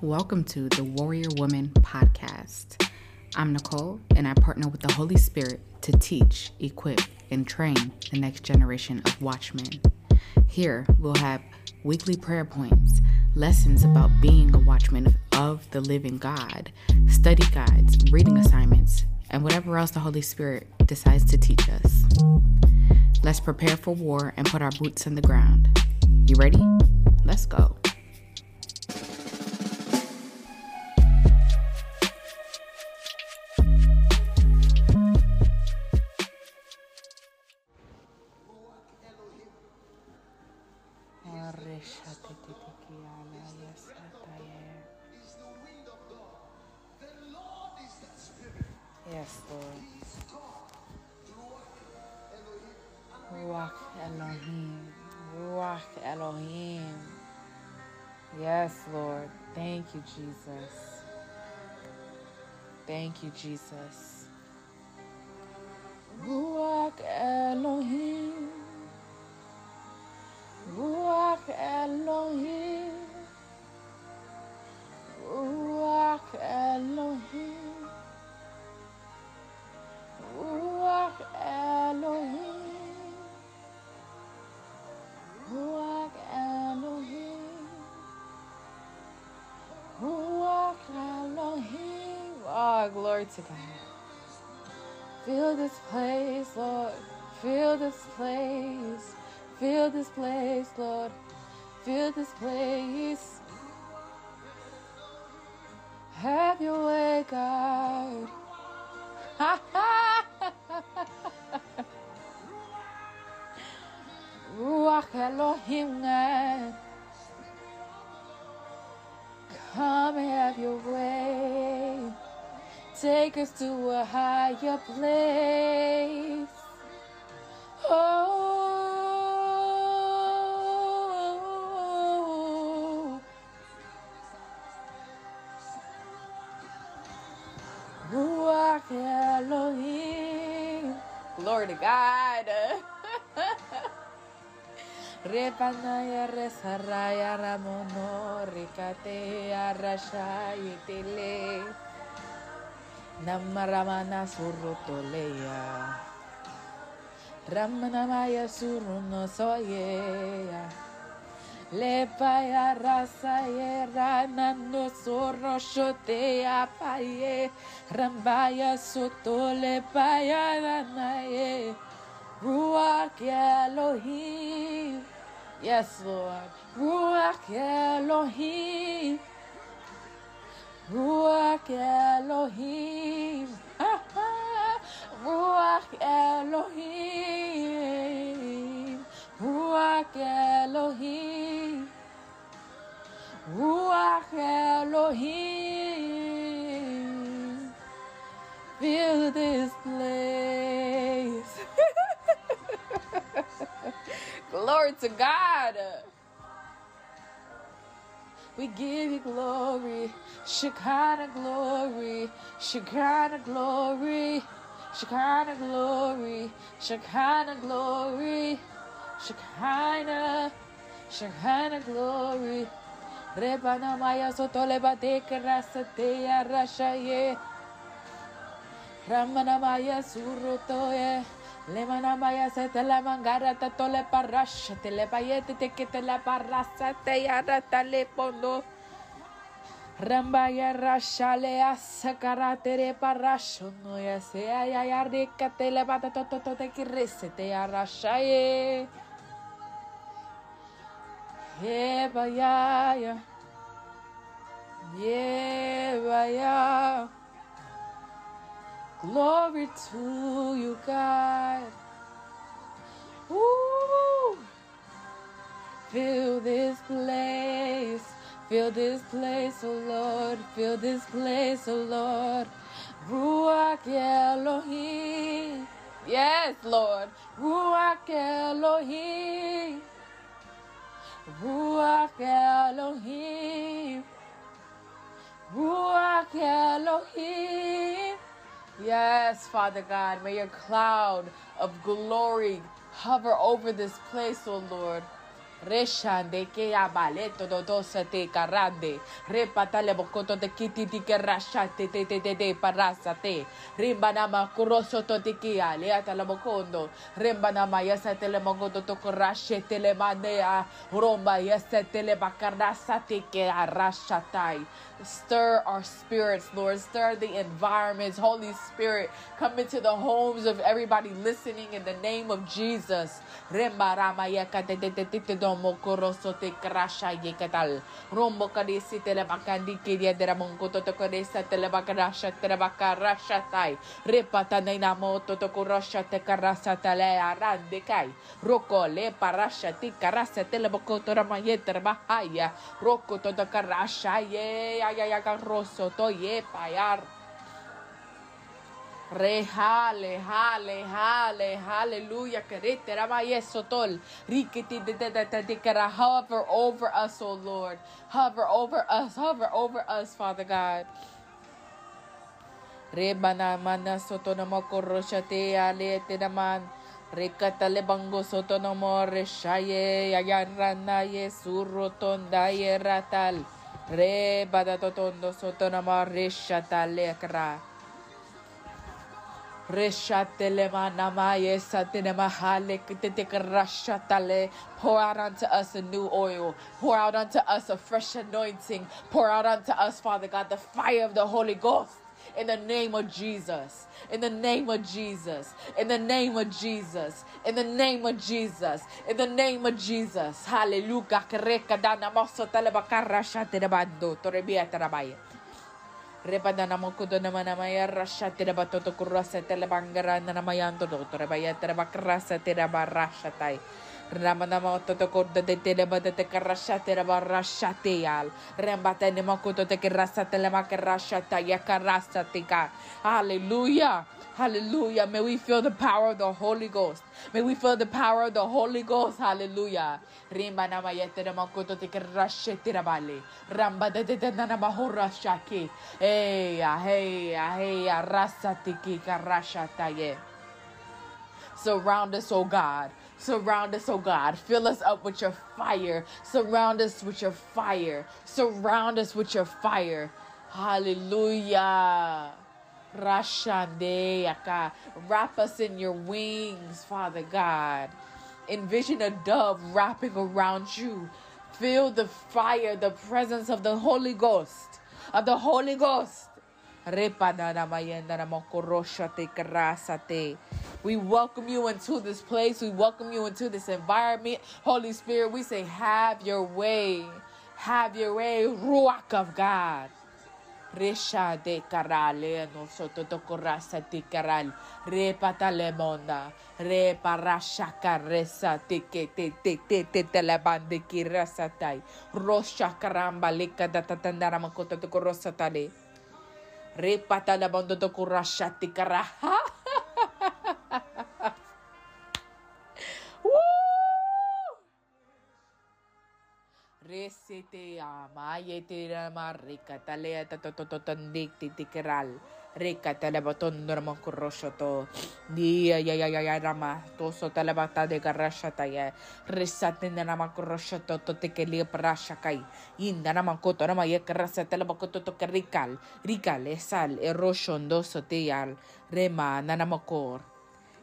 Welcome to the Warrior Woman Podcast. I'm Nicole, and I partner with the Holy Spirit to teach, equip, and train the next generation of watchmen. Here, we'll have weekly prayer points, lessons about being a watchman of the living God, study guides, reading assignments, and whatever else the Holy Spirit decides to teach us. Let's prepare for war and put our boots on the ground. You ready? Let's go. Jesus. To God. This place, Lord. Fill this place. Fill this place, Lord. Fill this place. Have your way, God. Ruach Elohim, come have your way. Take us to a higher place. Oh. Glory to God. Repanaya resaraya ramono rikatea rashayitile. Namaramana surutoleya. Ramanamaya suruno soyeya. Lepaya rasa ye ranando sorro shotea paye. Rambaya soto lepaya ranaye. Ruach Elohim. Yes Lord. Ruach Elohim Ruach Elohim. Ruach Elohim. Ruach Elohim. Ruach Elohim. Fill this place. Glory to God we give you glory, Shekinah glory, Shekinah glory, Shekinah glory, Shekinah glory, Shekinah, Shekinah glory. Rebana maya soto lebate kerasateya rashaye. Ramana maya surutoye. Lemana maya se te la mangara te tole parasha te le payete te que te te le pondo. Rambaya rashale asakaratere parasho no ya sea ya ya rica te le te kirese te arashaye. Eh. Yeba ya ya. Yeba ya. Glory to you, God. Ooh. Fill this place. Fill this place, oh Lord. Fill this place, oh Lord. Ruach Elohim. Yes, Lord. Ruach Elohim. Ruach Elohim. Ruach Elohim. Yes, Father God, may your cloud of glory hover over this place, O Lord. Reshande ke abale todo dosa te karande. Repatale bokoto te kiti ti ke rashate te te te te parasate. Rimbanama kuroso to te kia leata la bokondo. Rimbanama yasa te le mogoto to korashe te le mandea. Romba yasa te le bakarasa te ke arashatai. Stir our spirits, Lord. Stir the environments. Holy Spirit, come into the homes of everybody listening in the name of Jesus. Rembarama yakate te te te te domo koroso te krasha yekatal. Rombo kadisi te le bakandi kidia de ramon koto to kodesa te le bakarasha te le bakarasha tai. Repata nei namo to to korosha te karasa te le arande kai. Roko le parasha ti karasa te le bokoto ramayeter bahaya. Roko to to karasha ye ay ay rosso to ye payar. Rehale, hale, hale, hallelujah. Sotol. Hover over us, oh Lord. Hover over us, hover over us, Father God. Rebana mana soto namo koroshate alete naman. Rekatale bango soto namo reshaye ayarana ye surotonda ye ratal. Re badatotondo soto namo reshatale kra. Pour out unto us a new oil. Pour out unto us a fresh anointing. Pour out unto us, Father God, the fire of the Holy Ghost. In the name of Jesus. In the name of Jesus. In the name of Jesus. In the name of Jesus. In the name of Jesus. Hallelujah. Kereka dana moso telebakarra shatine bando. Torebia terabaya. Repada namo kudo nama nama ya rasha tira batoto kurasa tele bangara nama yanto do tore baya tira bakrasa tira barasha tai Rama nama toto kurda de tele bada te karasha tira barasha te yal Rembate nemo kudo te kirasa tele makarasha ya karasa tika Hallelujah Hallelujah. May we feel the power of the Holy Ghost. May we feel the power of the Holy Ghost. Hallelujah. Rimba nama yete nama kuto te kerashe tirabale. Ramba de de de na nama hora shaki. Hey, hey, hey, rasa tiki karasha taye. Surround us, oh God. Surround us, oh God. Fill us up with your fire. Surround us with your fire. Surround us with your fire. Hallelujah. Rashandeaka. Wrap us in your wings, Father God. Envision a dove wrapping around you. Feel the fire, the presence of the Holy Ghost. Of the Holy Ghost. We welcome you into this place. We welcome you into this environment. Holy Spirit, we say, have your way. Have your way, Ruach of God. Resha de karale no soto to korasa ti karal re patale monda re parasha karesa te te te te te te la bande ki rasa tai rosha karamba lika da tatandara makoto to korosa tale Ρε πατάλα μαντούτο κουρασάτι κραχα Ρε σε τι άμα γετεραρικά τα λετα το το το το τον δικτιτικεράλ Re ka talabaton norma corroshot dia ya ya ya drama toso talabata de garra shata ya. Resatendena makorroshot to tekelia parasha kai indana makoto noma ya karrase talabakoto to krikal rikale sal e roshondoso teyan rema nana makor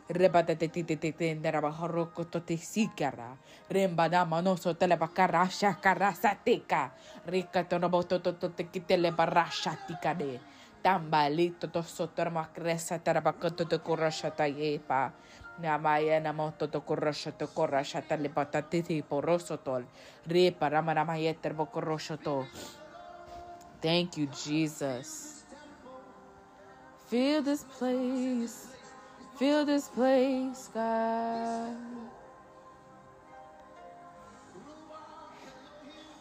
rebatete titetendera bahorokoto ti sikara rembadama no so talabakarrasha karasa tika rikatono bototo to tekeleparasha tika de to to bokorosho to. Thank you, Jesus. Feel this place. Feel this place, God.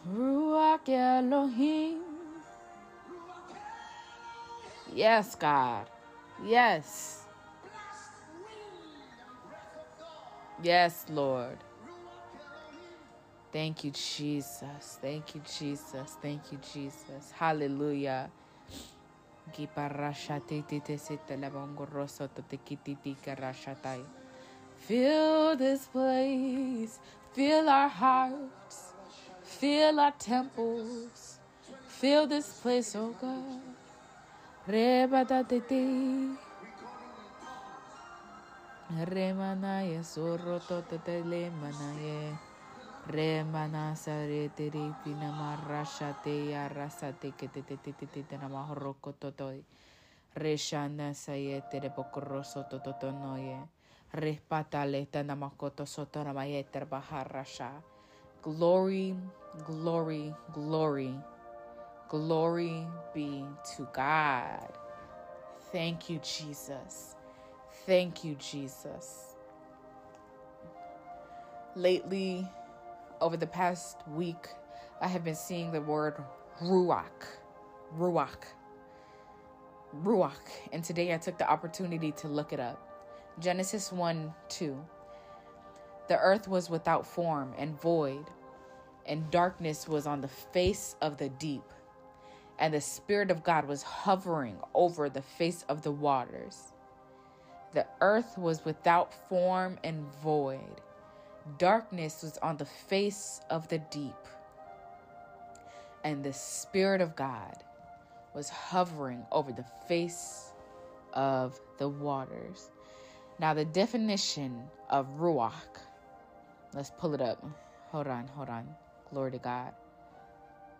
Ruach Elohim. Yes, God. Yes. Yes, Lord. Thank you, Jesus. Thank you, Jesus. Thank you, Jesus. Hallelujah. Fill this place, fill our hearts, fill our temples, fill this place, oh God. Rebatatiti. Remanaya sorototele manaye. Remana sare tiri pinama rashate ya rasate que te te te te te te namahoroko totoi. Reshana saye tere pokoroso tototonoye. Respatale tanamakoto sotonamayeter baharasha. Glory, glory, glory. Glory be to God. Thank you, Jesus. Thank you, Jesus. Lately, over the past week, I have been seeing the word ruach. Ruach. Ruach. And today I took the opportunity to look it up. Genesis 1 2. The earth was without form and void, and darkness was on the face of the deep, and the Spirit of God was hovering over the face of the waters. The earth was without form and void. Darkness was on the face of the deep, and the Spirit of God was hovering over the face of the waters. Now, the definition of Ruach, let's pull it up. Hold on, hold on. Glory to God.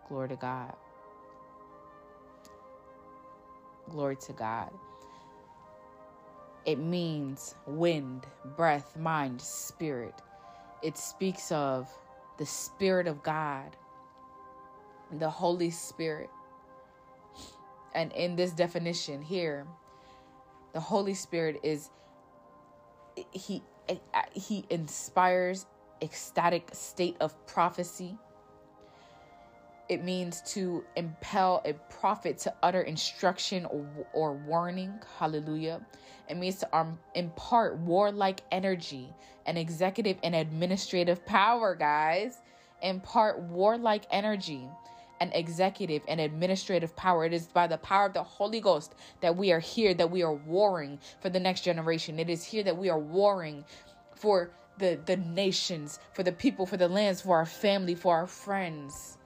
Glory to God. Glory to God. It means wind, breath, mind, spirit. It speaks of the Spirit of God, the Holy Spirit. And in this definition here, the Holy Spirit is he he inspires ecstatic state of prophecy it means to impel a prophet to utter instruction or, or warning hallelujah it means to um, impart warlike energy and executive and administrative power guys impart warlike energy and executive and administrative power. It is by the power of the Holy Ghost that we are here, that we are warring for the next generation. It is here that we are warring for the, the nations, for the people, for the lands, for our family, for our friends.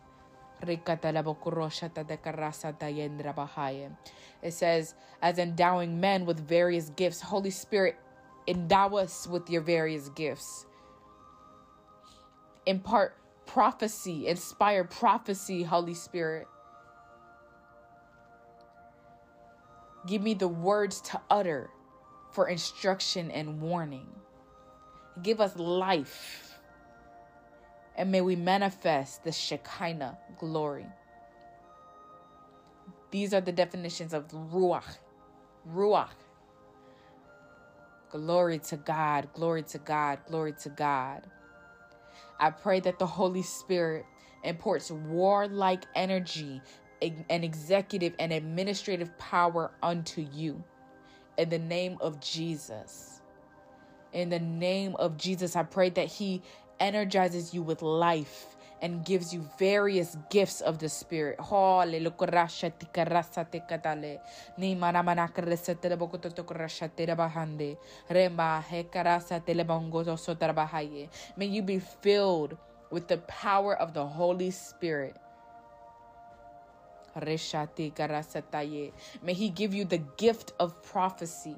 It says, as endowing men with various gifts, Holy Spirit, endow us with your various gifts. Impart prophecy, inspire prophecy, Holy Spirit. Give me the words to utter for instruction and warning. Give us life. And may we manifest the Shekinah glory. These are the definitions of Ruach. Ruach. Glory to God, glory to God, glory to God. I pray that the Holy Spirit imports warlike energy and executive and administrative power unto you. In the name of Jesus. In the name of Jesus, I pray that He energizes you with life and gives you various gifts of the Spirit. May you be filled with the power of the Holy Spirit. May He give you the gift of prophecy.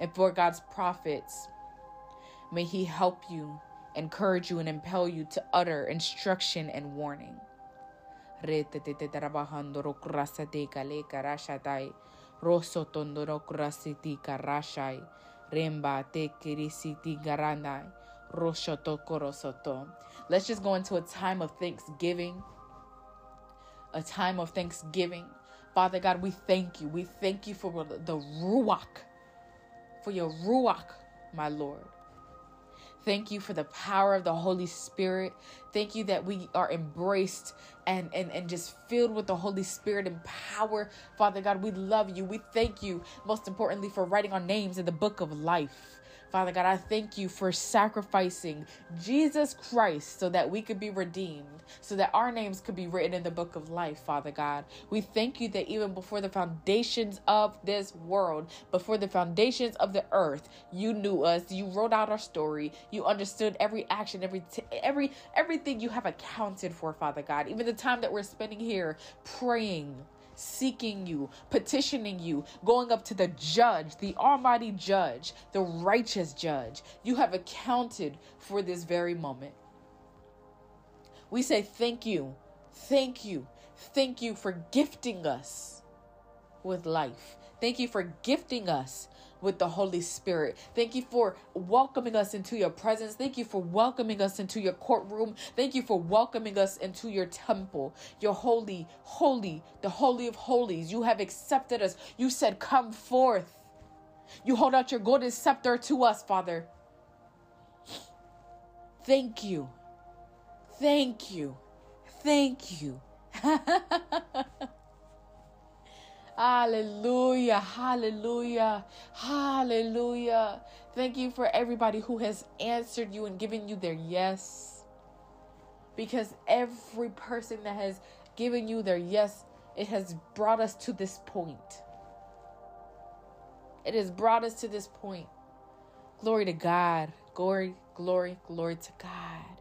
And for God's prophets, may He help you, encourage you, and impel you to utter instruction and warning. Let's just go into a time of thanksgiving a time of thanksgiving. Father God, we thank you. We thank you for the Ruach, for your Ruach, my Lord. Thank you for the power of the Holy Spirit. Thank you that we are embraced and, and, and just filled with the Holy Spirit and power. Father God, we love you. We thank you, most importantly, for writing our names in the book of life. Father God, I thank you for sacrificing Jesus Christ so that we could be redeemed, so that our names could be written in the book of life, Father God. We thank you that even before the foundations of this world, before the foundations of the earth, you knew us. You wrote out our story. You understood every action, every t- every everything you have accounted for, Father God. Even the time that we're spending here praying seeking you, petitioning you, going up to the judge, the almighty judge, the righteous judge. You have accounted for this very moment. We say thank you, thank you, thank you for gifting us with life. Thank you for gifting us with the Holy Spirit. Thank you for welcoming us into your presence. Thank you for welcoming us into your courtroom. Thank you for welcoming us into your temple, your holy, holy, the holy of holies. You have accepted us. You said, Come forth. You hold out your golden scepter to us, Father. Thank you. Thank you. Thank you. Hallelujah. Hallelujah. Hallelujah. Thank you for everybody who has answered you and given you their yes. Because every person that has given you their yes, it has brought us to this point. It has brought us to this point. Glory to God. Glory, glory, glory to God.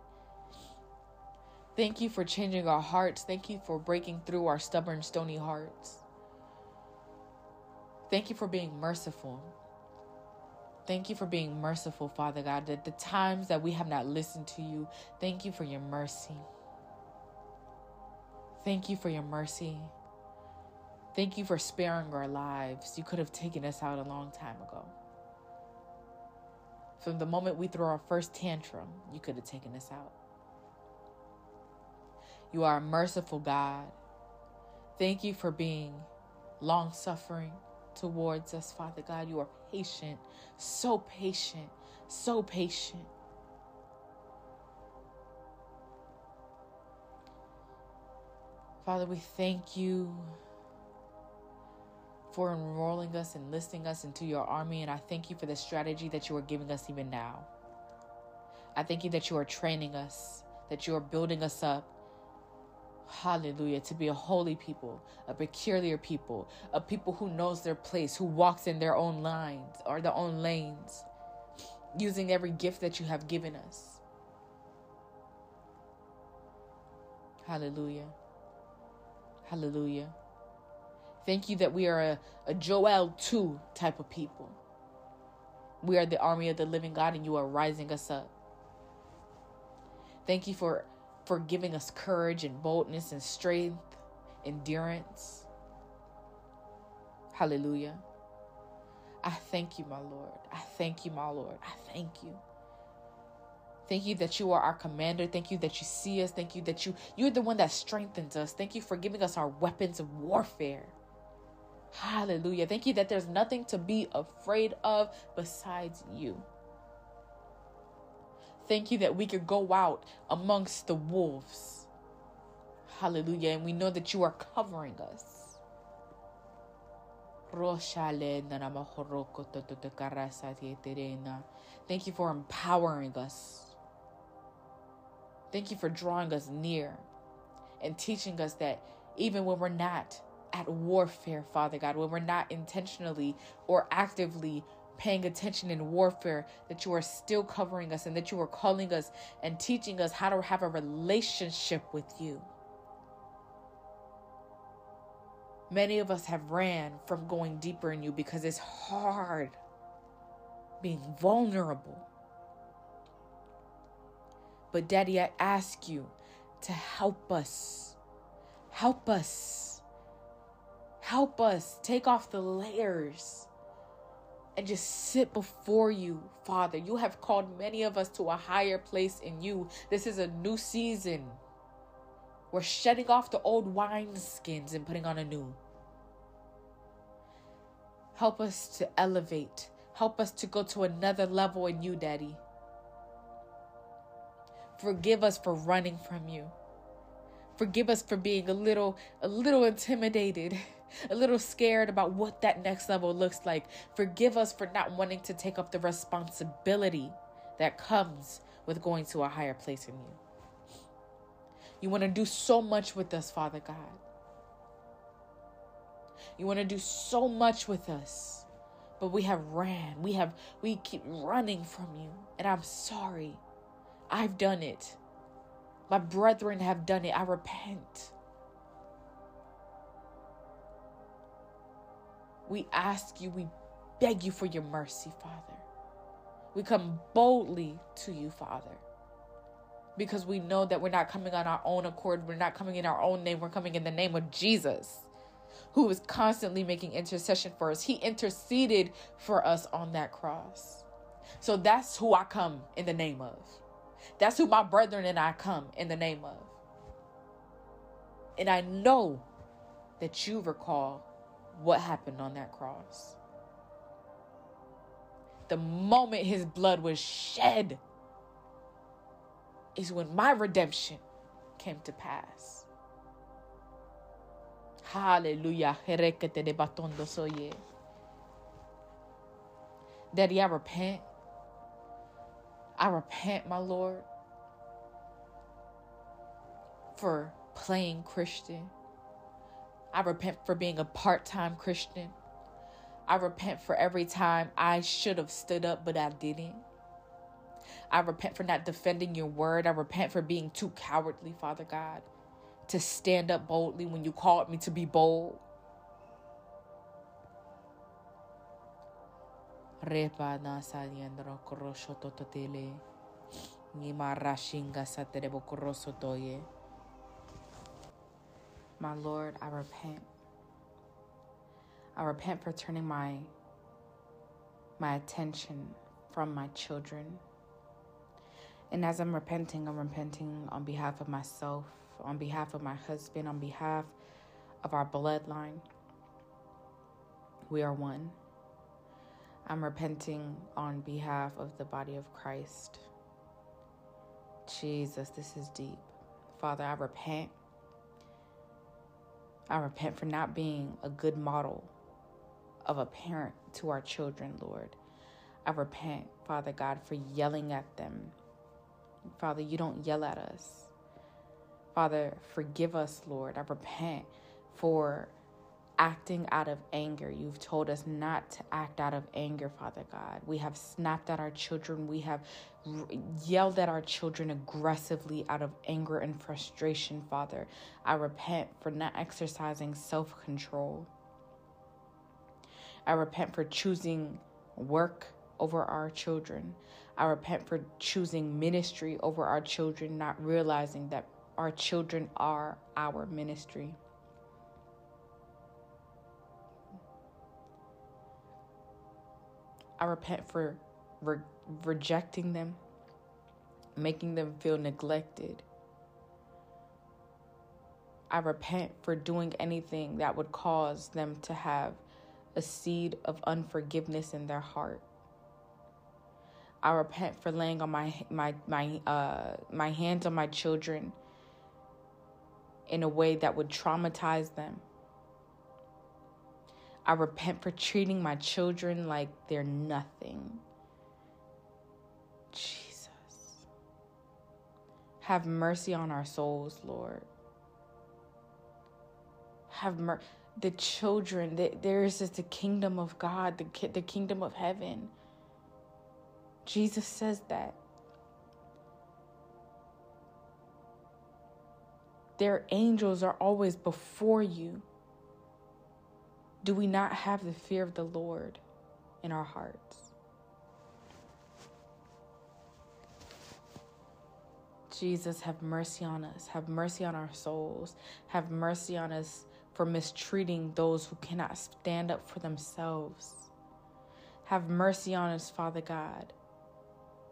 Thank you for changing our hearts. Thank you for breaking through our stubborn, stony hearts. Thank you for being merciful. Thank you for being merciful, Father God. that the times that we have not listened to you, thank you for your mercy. Thank you for your mercy. Thank you for sparing our lives. You could have taken us out a long time ago. From the moment we threw our first tantrum, you could have taken us out. You are a merciful God. Thank you for being long suffering towards us, Father God. You are patient, so patient, so patient. Father, we thank you for enrolling us and listing us into your army. And I thank you for the strategy that you are giving us even now. I thank you that you are training us, that you are building us up, Hallelujah. To be a holy people, a peculiar people, a people who knows their place, who walks in their own lines or their own lanes, using every gift that you have given us. Hallelujah. Hallelujah. Thank you that we are a, a Joel 2 type of people. We are the army of the living God and you are rising us up. Thank you for for giving us courage and boldness and strength, endurance. Hallelujah. I thank you, my Lord. I thank you, my Lord. I thank you. Thank you that you are our commander. Thank you that you see us. Thank you that you you're the one that strengthens us. Thank you for giving us our weapons of warfare. Hallelujah. Thank you that there's nothing to be afraid of besides you. Thank you that we could go out amongst the wolves. Hallelujah. And we know that you are covering us. Thank you for empowering us. Thank you for drawing us near and teaching us that even when we're not at warfare, Father God, when we're not intentionally or actively paying attention in warfare, that you are still covering us and that you are calling us and teaching us how to have a relationship with you. Many of us have ran from going deeper in you because it's hard being vulnerable. But, Daddy, I ask you to help us. Help us. Help us take off the layers and just sit before you, Father. You have called many of us to a higher place in you. This is a new season. We're shedding off the old wineskins and putting on a new. Help us to elevate. Help us to go to another level in you, Daddy. Forgive us for running from you. Forgive us for being a little a little intimidated. a little scared about what that next level looks like. Forgive us for not wanting to take up the responsibility that comes with going to a higher place in you. You want to do so much with us, Father God. You want to do so much with us. But we have ran. We have we keep running from you. And I'm sorry. I've done it. My brethren have done it. I repent. We ask you, we beg you for your mercy, Father. We come boldly to you, Father, because we know that we're not coming on our own accord. We're not coming in our own name. We're coming in the name of Jesus, who is constantly making intercession for us. He interceded for us on that cross. So that's who I come in the name of. That's who my brethren and I come in the name of. And I know that you recall what happened on that cross. The moment his blood was shed is when my redemption came to pass. Hallelujah. Daddy, I repent. I repent, my Lord, for playing Christian. I repent for being a part time Christian. I repent for every time I should have stood up, but I didn't. I repent for not defending your word. I repent for being too cowardly, Father God, to stand up boldly when you called me to be bold. Repa. My Lord, I repent. I repent for turning my my attention from my children. And as I'm repenting, I'm repenting on behalf of myself, on behalf of my husband, on behalf of our bloodline. We are one. I'm repenting on behalf of the body of Christ. Jesus, this is deep. Father, I repent I repent for not being a good model of a parent to our children, Lord. I repent, Father God, for yelling at them. Father, you don't yell at us. Father, forgive us, Lord. I repent for acting out of anger. You've told us not to act out of anger, Father God. We have snapped at our children. We have yelled at our children aggressively out of anger and frustration, Father. I repent for not exercising self control. I repent for choosing work over our children. I repent for choosing ministry over our children, not realizing that our children are our ministry. I repent for re- rejecting them, making them feel neglected. I repent for doing anything that would cause them to have a seed of unforgiveness in their heart. I repent for laying on my my my uh my hands on my children in a way that would traumatize them. I repent for treating my children like they're nothing. Jesus. Have mercy on our souls, Lord. Have mercy. The children, the, there is just the kingdom of God, the, the kingdom of heaven. Jesus says that. Their angels are always before you. Do we not have the fear of the Lord in our hearts? Jesus, have mercy on us. Have mercy on our souls. Have mercy on us for mistreating those who cannot stand up for themselves. Have mercy on us, Father God,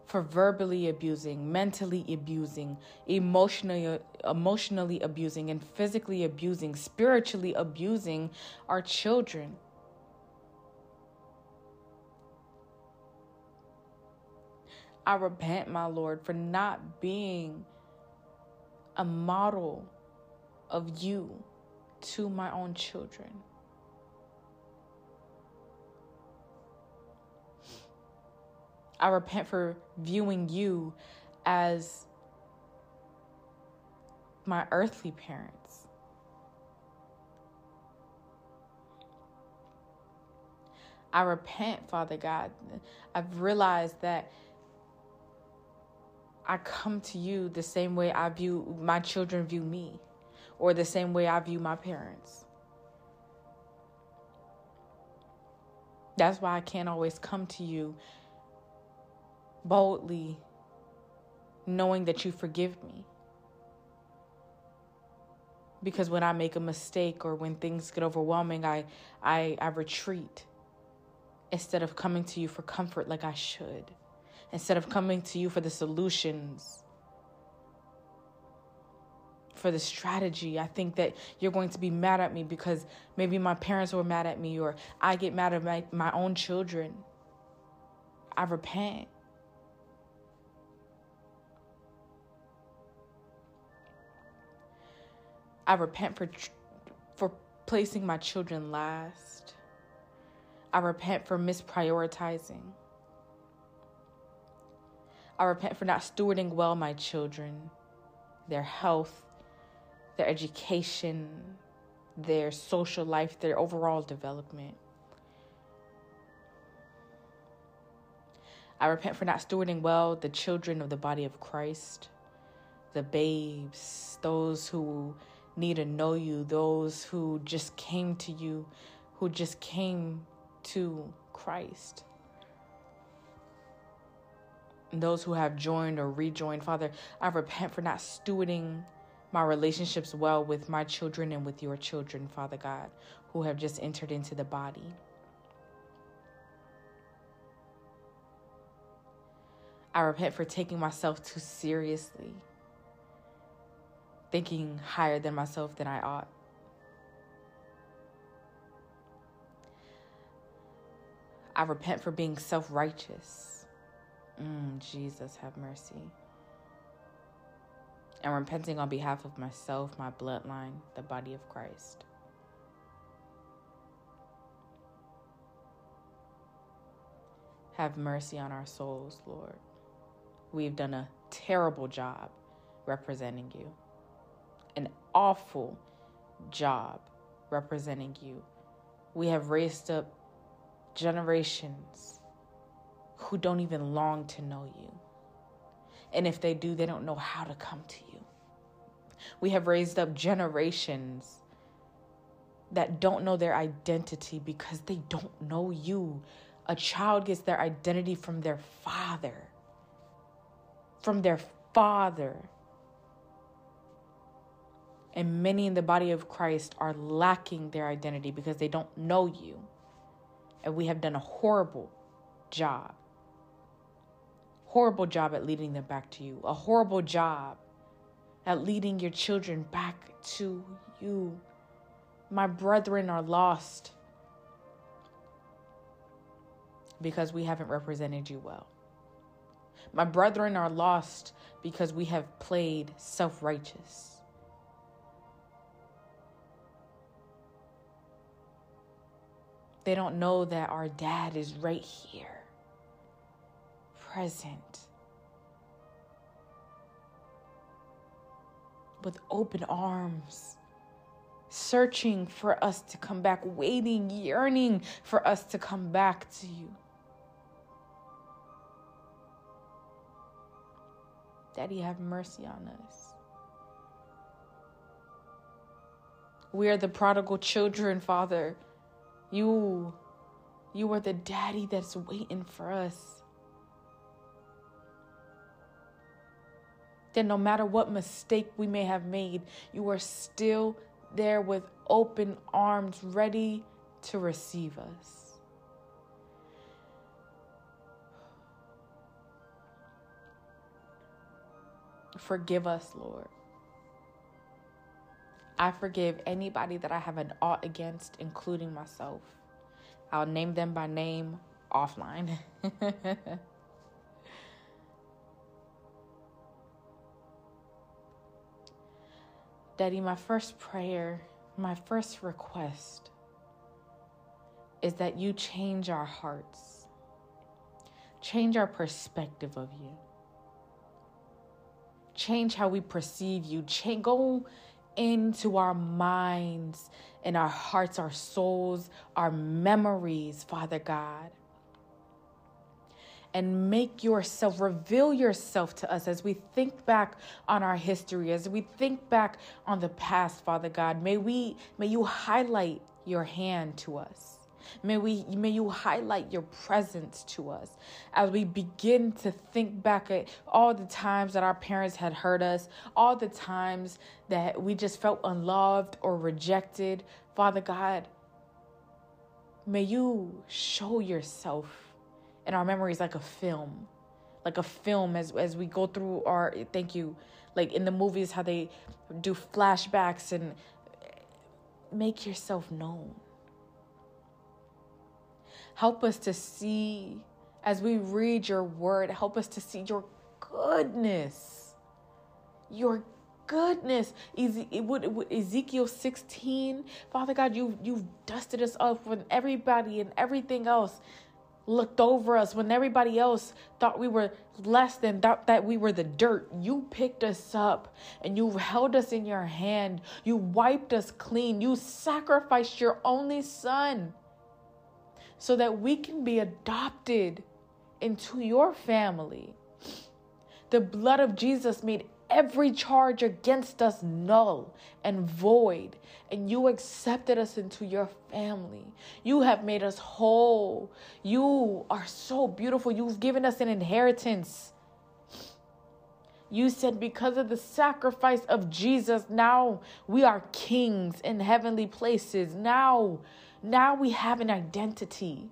for verbally abusing, mentally abusing, emotionally emotionally abusing and physically abusing, spiritually abusing our children. I repent, my Lord, for not being a model of you to my own children. I repent for viewing you as my earthly parents. I repent, Father God. I've realized that I come to you the same way I view my children view me, or the same way I view my parents. That's why I can't always come to you boldly, knowing that you forgive me. Because when I make a mistake or when things get overwhelming, I, I, I retreat instead of coming to you for comfort like I should, instead of coming to you for the solutions for the strategy. I think that you're going to be mad at me because maybe my parents were mad at me or I get mad at my, my own children. I repent. I repent for for placing my children last. I repent for misprioritizing. I repent for not stewarding well my children, their health, their education, their social life, their overall development. I repent for not stewarding well the children of the body of Christ, the babes, those who need to know you, those who just came to you, who just came to Christ. And those who have joined or rejoined, Father, I repent for not stewarding my relationships well with my children and with your children, Father God, who have just entered into the body. I repent for taking myself too seriously, thinking higher than myself than I ought. I repent for being self righteous. Mm, Jesus, have mercy and repenting on behalf of myself, my bloodline, the body of Christ. Have mercy on our souls, Lord. We've done a terrible job representing you, an awful job representing you. We have raised up generations who don't even long to know you. And if they do, they don't know how to come to you. We have raised up generations that don't know their identity because they don't know you. A child gets their identity from their father. From their father. And many in the body of Christ are lacking their identity because they don't know you. And we have done a horrible job. Horrible job at leading them back to you. A horrible job at leading your children back to you. My brethren are lost because we haven't represented you well. My brethren are lost because we have played self righteous. They don't know that our dad is right here, present with open arms, searching for us to come back, waiting, yearning for us to come back to you. Daddy, have mercy on us. We are the prodigal children, Father. You, you are the daddy that's waiting for us. Then no matter what mistake we may have made, you are still there with open arms, ready to receive us. Forgive us, Lord. I forgive anybody that I have an ought against, including myself. I'll name them by name offline. Daddy, my first prayer, my first request is that you change our hearts. change our perspective of you. Change how we perceive you. Change, go into our minds and our hearts, our souls, our memories, Father God. And make yourself, reveal yourself to us as we think back on our history, as we think back on the past, Father God. May we, may you highlight your hand to us. May we may you highlight your presence to us as we begin to think back at all the times that our parents had hurt us, all the times that we just felt unloved or rejected. Father God, may you show yourself in our memories like a film. Like a film as as we go through our thank you like in the movies how they do flashbacks and make yourself known Help us to see as we read your word, help us to see your goodness. Your goodness. Ezekiel 16, Father God, you, you've dusted us off when everybody and everything else looked over us when everybody else thought we were less than thought that we were the dirt. You picked us up and you held us in your hand. You wiped us clean. You sacrificed your only son so that we can be adopted into your family. The blood of Jesus made every charge against us null and void, and you accepted us into your family. You have made us whole. You are so beautiful. You've given us an inheritance. You said, because of the sacrifice of Jesus, now we are kings in heavenly places. Now now we have an identity.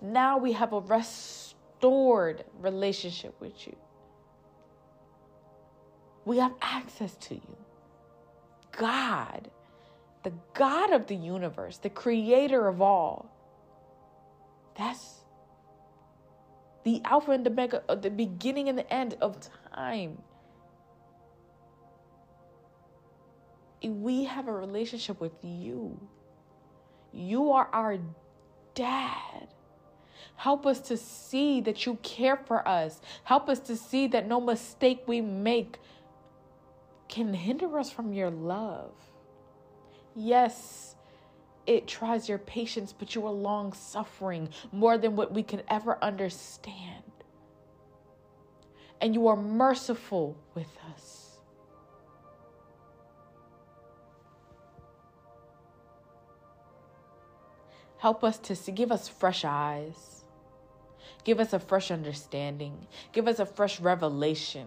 Now we have a restored relationship with you. We have access to you. God, the God of the universe, the creator of all. That's the Alpha and the Omega, uh, the beginning and the end of time. we have a relationship with you. You are our dad. Help us to see that you care for us. Help us to see that no mistake we make can hinder us from your love. Yes, it tries your patience, but you are long suffering more than what we can ever understand. And you are merciful with us. Help us to see, give us fresh eyes. Give us a fresh understanding. Give us a fresh revelation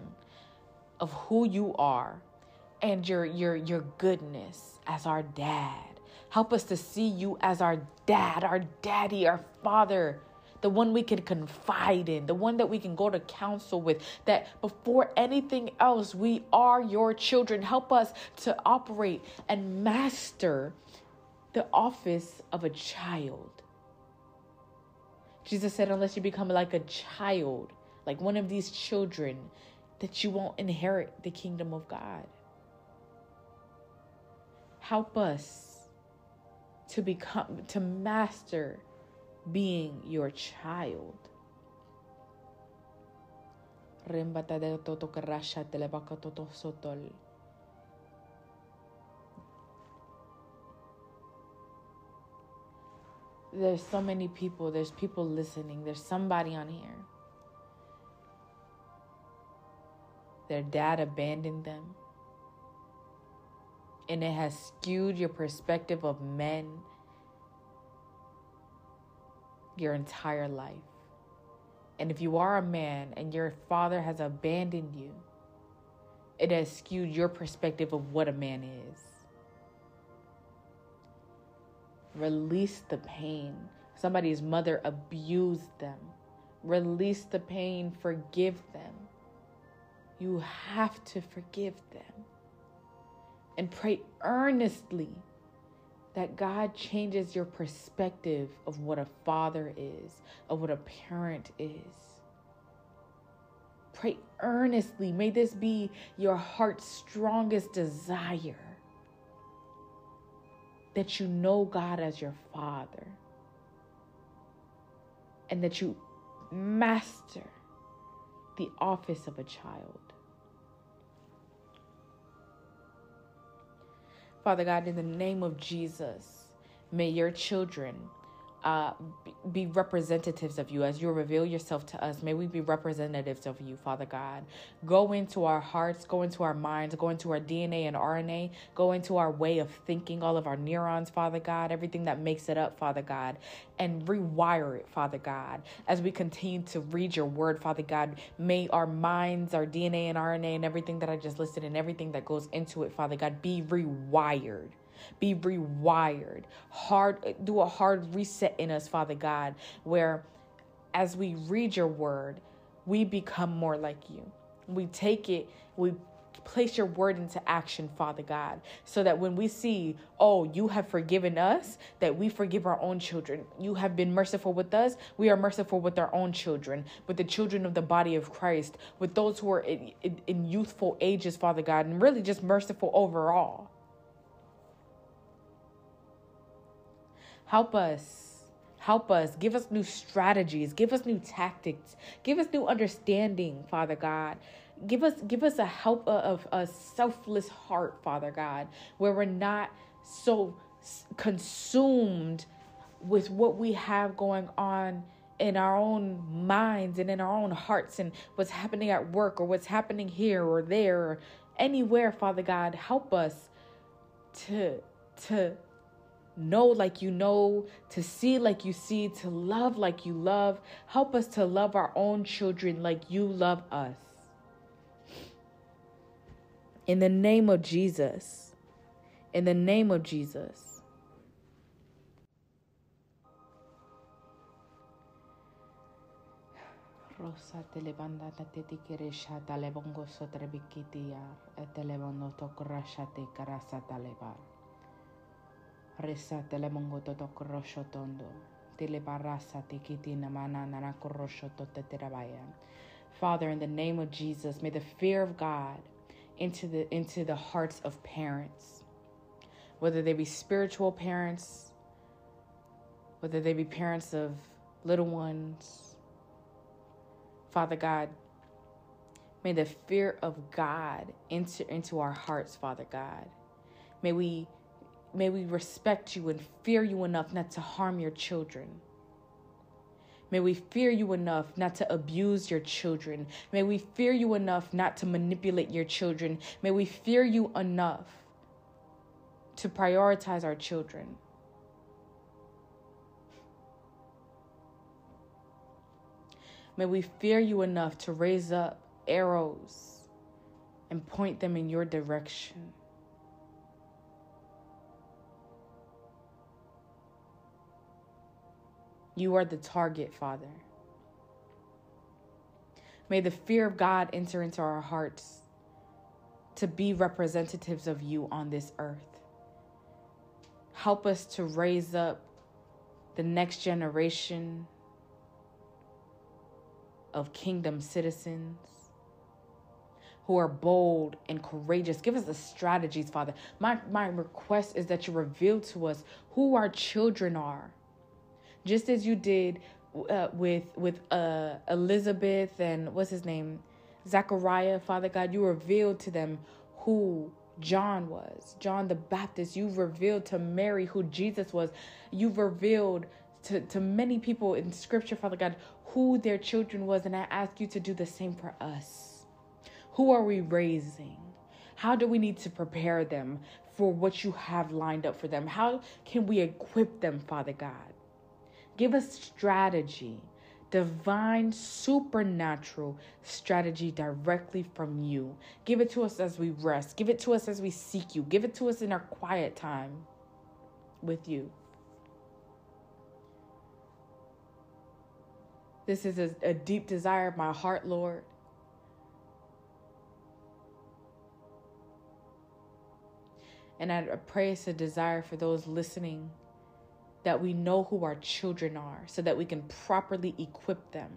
of who you are and your your your goodness as our dad. Help us to see you as our dad, our daddy, our father, the one we can confide in, the one that we can go to counsel with, that before anything else, we are your children. Help us to operate and master the office of a child. Jesus said, unless you become like a child, like one of these children, that you won't inherit the kingdom of God. Help us to become, to master being your child. there's so many people, there's people listening, there's somebody on here. Their dad abandoned them. And it has skewed your perspective of men your entire life. And if you are a man and your father has abandoned you, it has skewed your perspective of what a man is. Release the pain. Somebody's mother abused them. Release the pain. Forgive them. You have to forgive them. And pray earnestly that God changes your perspective of what a father is, of what a parent is. Pray earnestly. May this be your heart's strongest desire that you know God as your Father. and that you master the office of a child. Father God, in the name of Jesus, may your children uh, be representatives of you as you reveal yourself to us. May we be representatives of you, Father God. Go into our hearts, go into our minds, go into our DNA and RNA, go into our way of thinking, all of our neurons, Father God, everything that makes it up, Father God, and rewire it, Father God. As we continue to read your word, Father God, may our minds, our DNA and RNA, and everything that I just listed and everything that goes into it, Father God, be rewired be rewired. Hard do a hard reset in us, Father God, where as we read your word, we become more like you. We take it, we place your word into action, Father God, so that when we see, oh, you have forgiven us, that we forgive our own children. You have been merciful with us. We are merciful with our own children, with the children of the body of Christ, with those who are in, in, in youthful ages, Father God, and really just merciful overall. Help us. Help us. Give us new strategies. Give us new tactics. Give us new understanding, Father God. Give us give us a help of a selfless heart, Father God, where we're not so consumed with what we have going on in our own minds and in our own hearts and what's happening at work or what's happening here or there or anywhere, Father God. Help us to to know like you know, to see like you see, to love like you love. Help us to love our own children like you love us. In the name of Jesus. In the name of Jesus. Rosa etelebono tokrasha te karasa talebar. Resa telemongo toto korosho tondo. Tile barasa tikiti namana nana korosho te terabaya. Father, in the name of Jesus, may the fear of God into the into the hearts of parents, whether they be spiritual parents, whether they be parents of little ones. Father God, may the fear of God enter into our hearts, Father God. May we May we respect you and fear you enough not to harm your children. May we fear you enough not to abuse your children. May we fear you enough not to manipulate your children. May we fear you enough to prioritize our children. May we fear you enough to raise up arrows and point them in your direction. You are the target, Father. May the fear of God enter into our hearts to be representatives of you on this earth. Help us to raise up the next generation of kingdom citizens who are bold and courageous. Give us the strategies, Father. My, my request is that you reveal to us who our children are just as you did uh, with with uh, Elizabeth and what's his name, Zachariah. Father God, you revealed to them who John was, John the Baptist. You've revealed to Mary who Jesus was. You've revealed to, to many people in scripture, Father God, who their children was. And I ask you to do the same for us. Who are we raising? How do we need to prepare them for what you have lined up for them? How can we equip them, Father God? Give us strategy, divine, supernatural strategy directly from you. Give it to us as we rest. Give it to us as we seek you. Give it to us in our quiet time with you. This is a, a deep desire of my heart, Lord. And I pray it's a desire for those listening that we know who our children are so that we can properly equip them.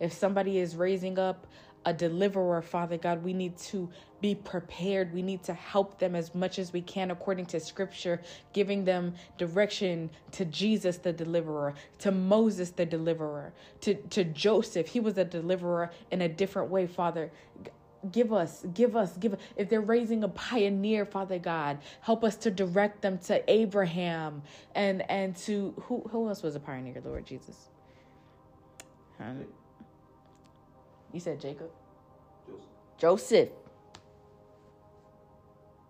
If somebody is raising up a deliverer, Father God, we need to be prepared. We need to help them as much as we can according to scripture, giving them direction to Jesus, the deliverer, to Moses, the deliverer, to, to Joseph. He was a deliverer in a different way, Father give us give us give if they're raising a pioneer father god help us to direct them to abraham and and to who who else was a pioneer? Lord jesus. You said jacob? Joseph joseph.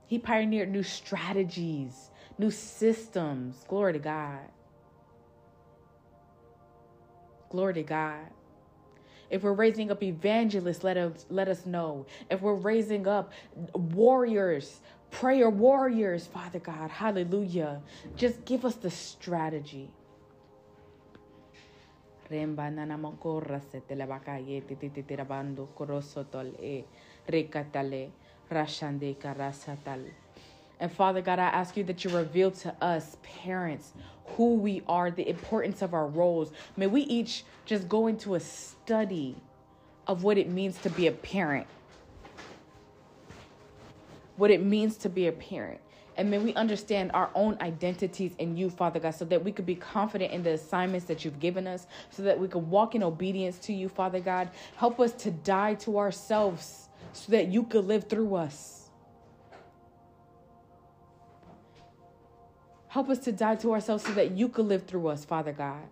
He pioneered new strategies new systems. Glory to god. Glory to god if we're raising up evangelists, let us let us know. If we're raising up warriors, prayer warriors, Father God, hallelujah. Just give us the strategy. And Father God, I ask you that you reveal to us, parents, who we are, the importance of our roles. May we each just go into a study of what it means to be a parent, what it means to be a parent. And may we understand our own identities in you, Father God, so that we could be confident in the assignments that you've given us, so that we could walk in obedience to you, Father God. Help us to die to ourselves so that you could live through us. Help us to die to ourselves so that you could live through us, Father God.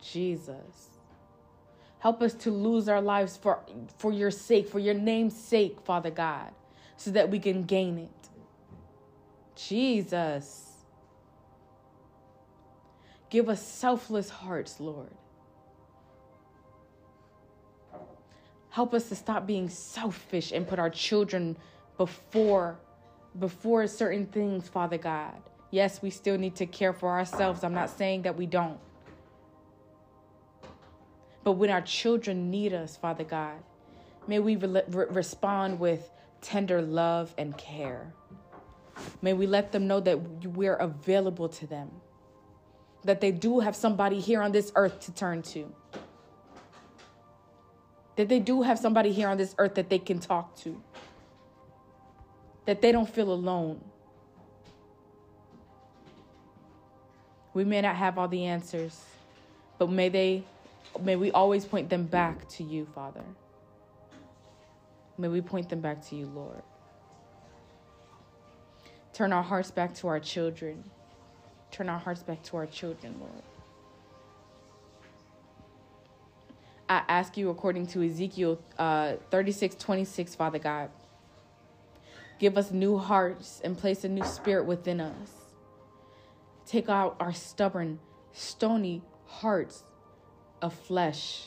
Jesus. Help us to lose our lives for, for your sake, for your name's sake, Father God, so that we can gain it. Jesus. Give us selfless hearts, Lord. Help us to stop being selfish and put our children before before certain things, Father God. Yes, we still need to care for ourselves. I'm not saying that we don't. But when our children need us, Father God, may we re- re- respond with tender love and care. May we let them know that we're available to them, that they do have somebody here on this earth to turn to, that they do have somebody here on this earth that they can talk to that they don't feel alone. We may not have all the answers, but may they may we always point them back to you, Father. May we point them back to you, Lord. Turn our hearts back to our children. Turn our hearts back to our children, Lord. I ask you according to Ezekiel uh, 36 26, Father God. Give us new hearts and place a new spirit within us. Take out our stubborn, stony hearts of flesh.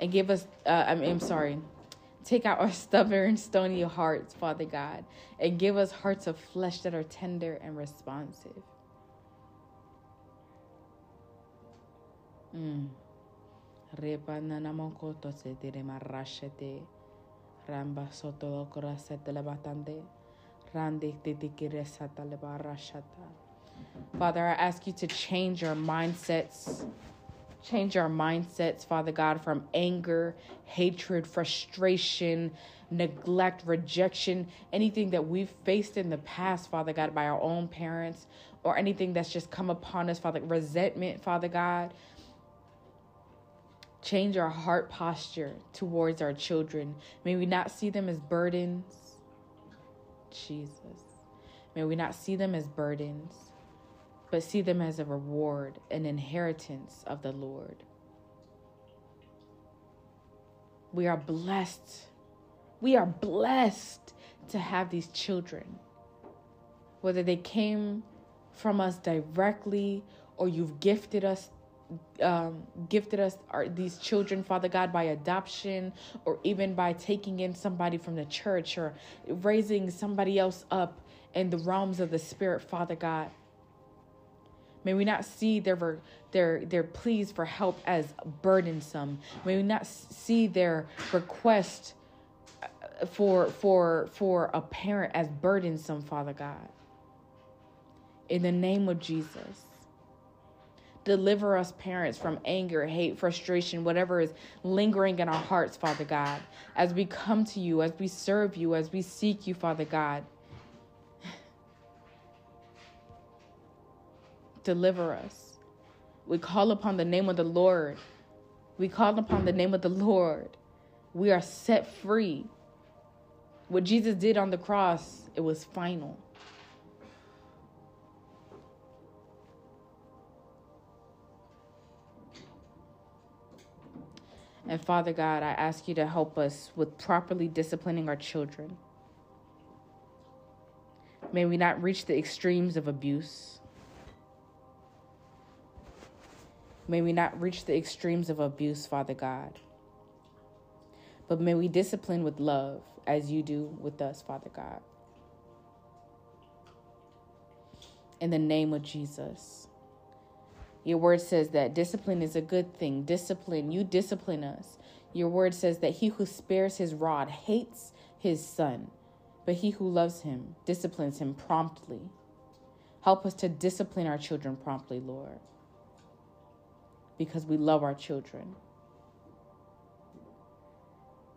And give us, uh, I mean, I'm sorry. Take out our stubborn, stony hearts, Father God, and give us hearts of flesh that are tender and responsive. Mm. Father, I ask you to change our mindsets. Change our mindsets, Father God, from anger, hatred, frustration, neglect, rejection, anything that we've faced in the past, Father God, by our own parents, or anything that's just come upon us, Father, resentment, Father God. Change our heart posture towards our children. May we not see them as burdens. Jesus. May we not see them as burdens, but see them as a reward, an inheritance of the Lord. We are blessed. We are blessed to have these children. Whether they came from us directly or you've gifted us um, gifted us our, these children, Father God, by adoption or even by taking in somebody from the church or raising somebody else up in the realms of the Spirit, Father God. May we not see their their their pleas for help as burdensome. May we not see their request uh, for for for a parent as burdensome, Father God. In the name of Jesus. Deliver us, parents, from anger, hate, frustration, whatever is lingering in our hearts, Father God, as we come to you, as we serve you, as we seek you, Father God. Deliver us. We call upon the name of the Lord. We call upon the name of the Lord. We are set free. What Jesus did on the cross, it was final. And Father God, I ask you to help us with properly disciplining our children. May we not reach the extremes of abuse. May we not reach the extremes of abuse, Father God. But may we discipline with love as you do with us, Father God. In the name of Jesus. Your word says that discipline is a good thing. Discipline, you discipline us. Your word says that he who spares his rod hates his son, but he who loves him disciplines him promptly. Help us to discipline our children promptly, Lord, because we love our children.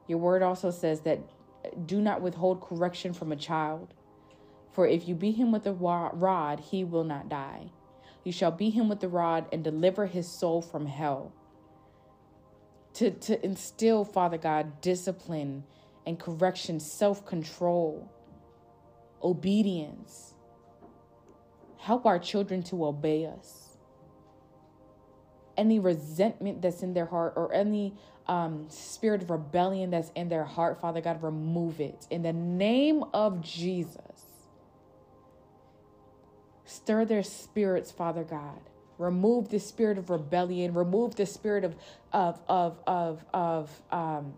Your word also says that do not withhold correction from a child, for if you beat him with a rod, he will not die. You shall beat him with the rod and deliver his soul from hell. To, to instill, Father God, discipline and correction, self control, obedience. Help our children to obey us. Any resentment that's in their heart or any um, spirit of rebellion that's in their heart, Father God, remove it. In the name of Jesus. Stir their spirits, Father God. Remove the spirit of rebellion. Remove the spirit of of of of of um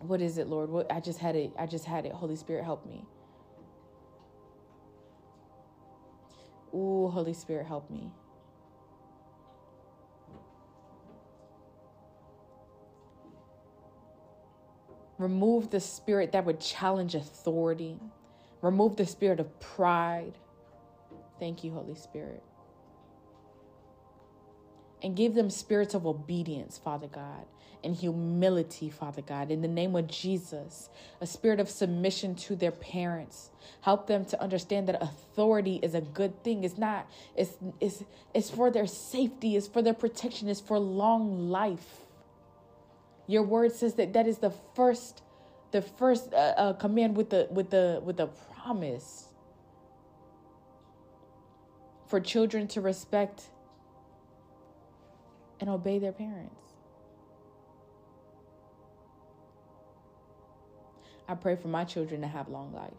what is it, Lord? What I just had it. I just had it. Holy Spirit, help me. Ooh, Holy Spirit, help me. Remove the spirit that would challenge authority. Remove the spirit of pride. Thank you, Holy Spirit. And give them spirits of obedience, Father God, and humility, Father God, in the name of Jesus. A spirit of submission to their parents. Help them to understand that authority is a good thing. It's not, it's, it's, it's for their safety, it's for their protection, it's for long life. Your word says that that is the first the first uh, uh, command with the with the with the promise for children to respect and obey their parents. I pray for my children to have long life.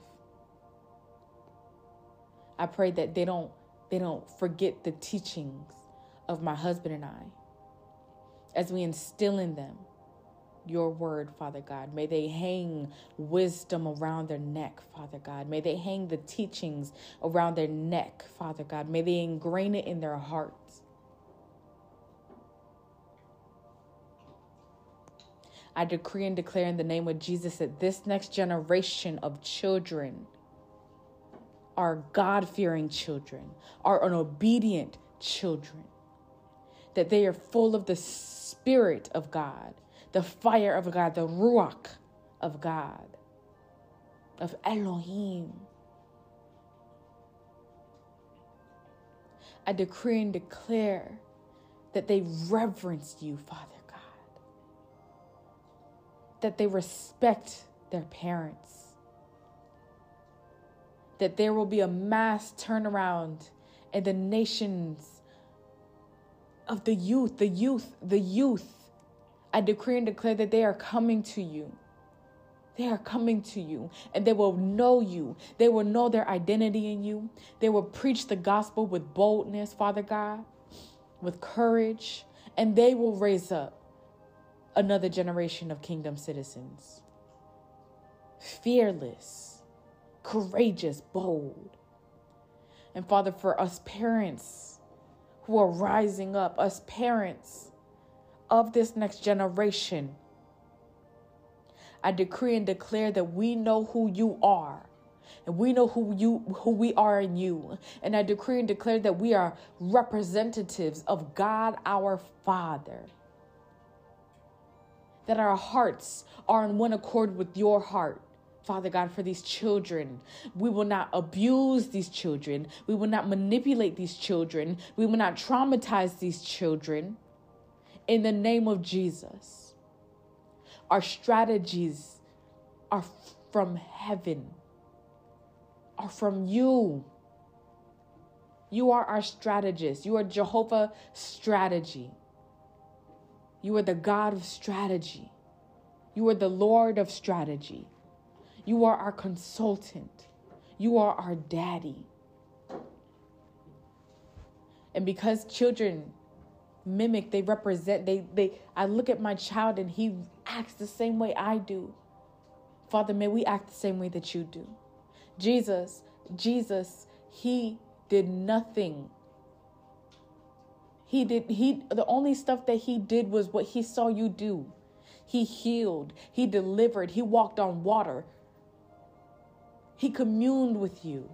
I pray that they don't they don't forget the teachings of my husband and I as we instill in them your word, Father God. May they hang wisdom around their neck, Father God. May they hang the teachings around their neck, Father God. May they ingrain it in their hearts. I decree and declare in the name of Jesus that this next generation of children are God fearing children, are an obedient children, that they are full of the Spirit of God the fire of God, the Ruach of God, of Elohim. I decree and declare that they reverence you, Father God, that they respect their parents, that there will be a mass turnaround in the nations of the youth, the youth, the youth I decree and declare that they are coming to you. They are coming to you and they will know you. They will know their identity in you. They will preach the gospel with boldness, Father God, with courage, and they will raise up another generation of kingdom citizens. Fearless, courageous, bold. And Father, for us parents who are rising up, us parents of this next generation. I decree and declare that we know who you are And we know who you who we are in you. And I decree and declare that we are representatives of God our Father. That our hearts are in one accord with your heart. Father God, for these children. We will not abuse these children. We will not manipulate these children. We will not traumatize these children. In the name of Jesus. Our strategies are from heaven are from you. You are our strategist. You are Jehovah strategy. You are the God of strategy. You are the Lord of strategy. You are our consultant. You are our daddy. And because children mimic, they represent, they they I look at my child and he acts the same way I do. Father, may we act the same way that you do. Jesus, Jesus, he did nothing. He did he the only stuff that he did was what he saw you do. He healed, he delivered, he walked on water. He communed with you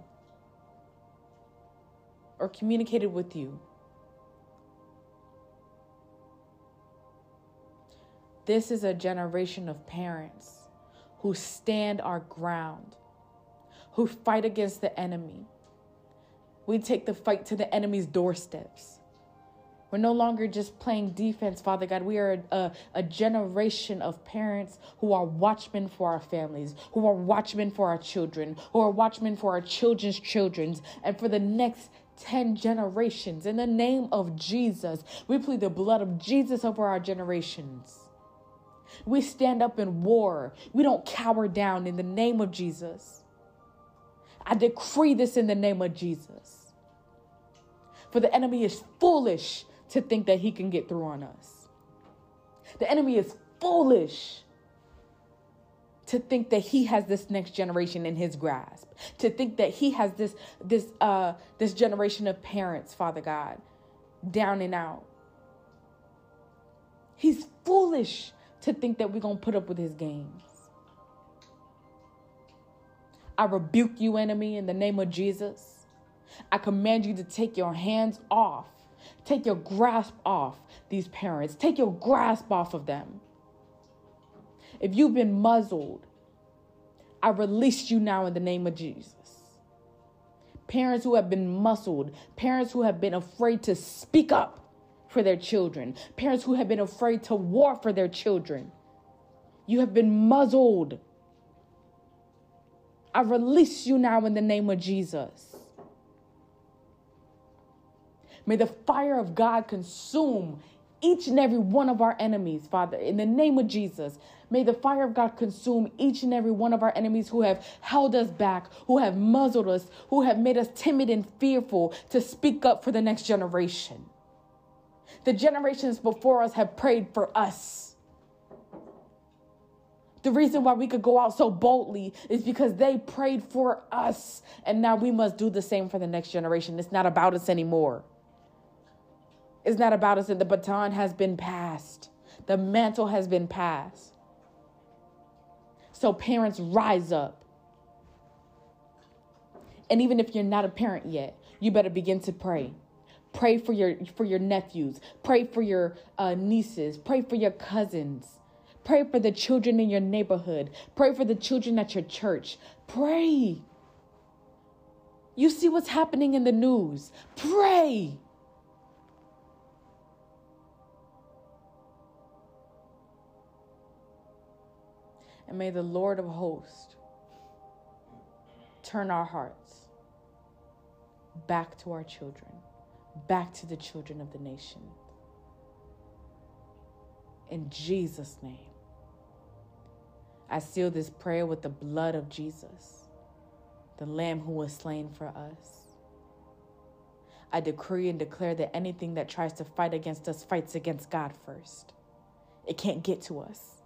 or communicated with you. This is a generation of parents who stand our ground who fight against the enemy. We take the fight to the enemy's doorsteps. We're no longer just playing defense, Father God. We are a, a, generation of parents who are watchmen for our families, who are watchmen for our children, who are watchmen for our children's children's, and for the next 10 generations. In the name of Jesus, we plead the blood of Jesus over our generations. We stand up in war. We don't cower down in the name of Jesus. I decree this in the name of Jesus. For the enemy is foolish to think that he can get through on us. The enemy is foolish to think that he has this next generation in his grasp to think that he has this this uh this generation of parents father god down and out he's foolish to think that we're gonna put up with his games I rebuke you, enemy, in the name of Jesus. I command you to take your hands off, take your grasp off these parents, take your grasp off of them. If you've been muzzled, I release you now in the name of Jesus. Parents who have been muzzled, parents who have been afraid to speak up for their children, parents who have been afraid to war for their children. You have been muzzled I release you now in the name of Jesus. May the fire of God consume each and every one of our enemies, Father, in the name of Jesus. May the fire of God consume each and every one of our enemies who have held us back, who have muzzled us, who have made us timid and fearful to speak up for the next generation. The generations before us have prayed for us. The reason why we could go out so boldly is because they prayed for us. And now we must do the same for the next generation. It's not about us anymore. It's not about us the baton has been passed, the mantle has been passed. So, parents, rise up. And even if you're not a parent yet, you better begin to pray. Pray for your for your nephews. Pray for your uh, nieces. Pray for your cousins. Pray for the children in your neighborhood. Pray for the children at your church. Pray. You see what's happening in the news. Pray. And may the Lord of hosts turn our hearts back to our children, back to the children of the nation. In Jesus' name. I seal this prayer with the blood of Jesus, the Lamb who was slain for us. I decree and declare that anything that tries to fight against us fights against God first. It can't get to us.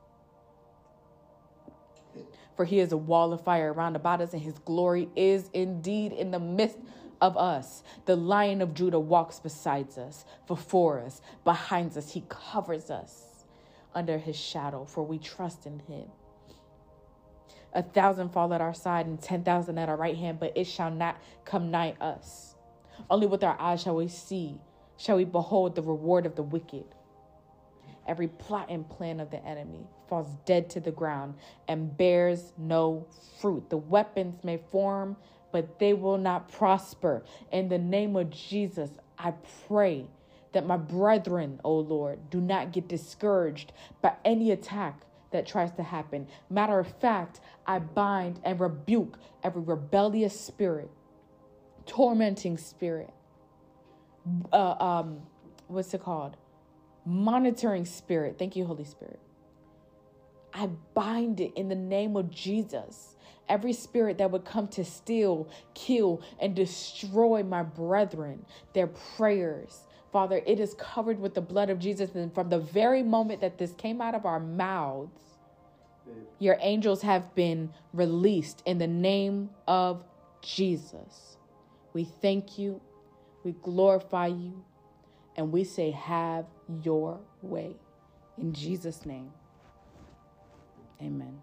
For he is a wall of fire around about us, and his glory is indeed in the midst of us. The lion of Judah walks beside us, before us, behind us. He covers us under his shadow, for we trust in him. a thousand fall at our side and 10,000 at our right hand, but it shall not come nigh us. Only with our eyes shall we see, shall we behold the reward of the wicked. Every plot and plan of the enemy falls dead to the ground and bears no fruit. The weapons may form, but they will not prosper. In the name of Jesus, I pray that my brethren, O Lord, do not get discouraged by any attack that tries to happen. Matter of fact, I bind and rebuke every rebellious spirit, tormenting spirit, uh, um, what's it called? Monitoring spirit. Thank you, Holy Spirit. I bind it in the name of Jesus. Every spirit that would come to steal, kill, and destroy my brethren, their prayers, Father, it is covered with the blood of Jesus. And from the very moment that this came out of our mouths, your angels have been released in the name of Jesus. We thank you, we glorify you, and we say, Have your way. In Jesus' name, amen.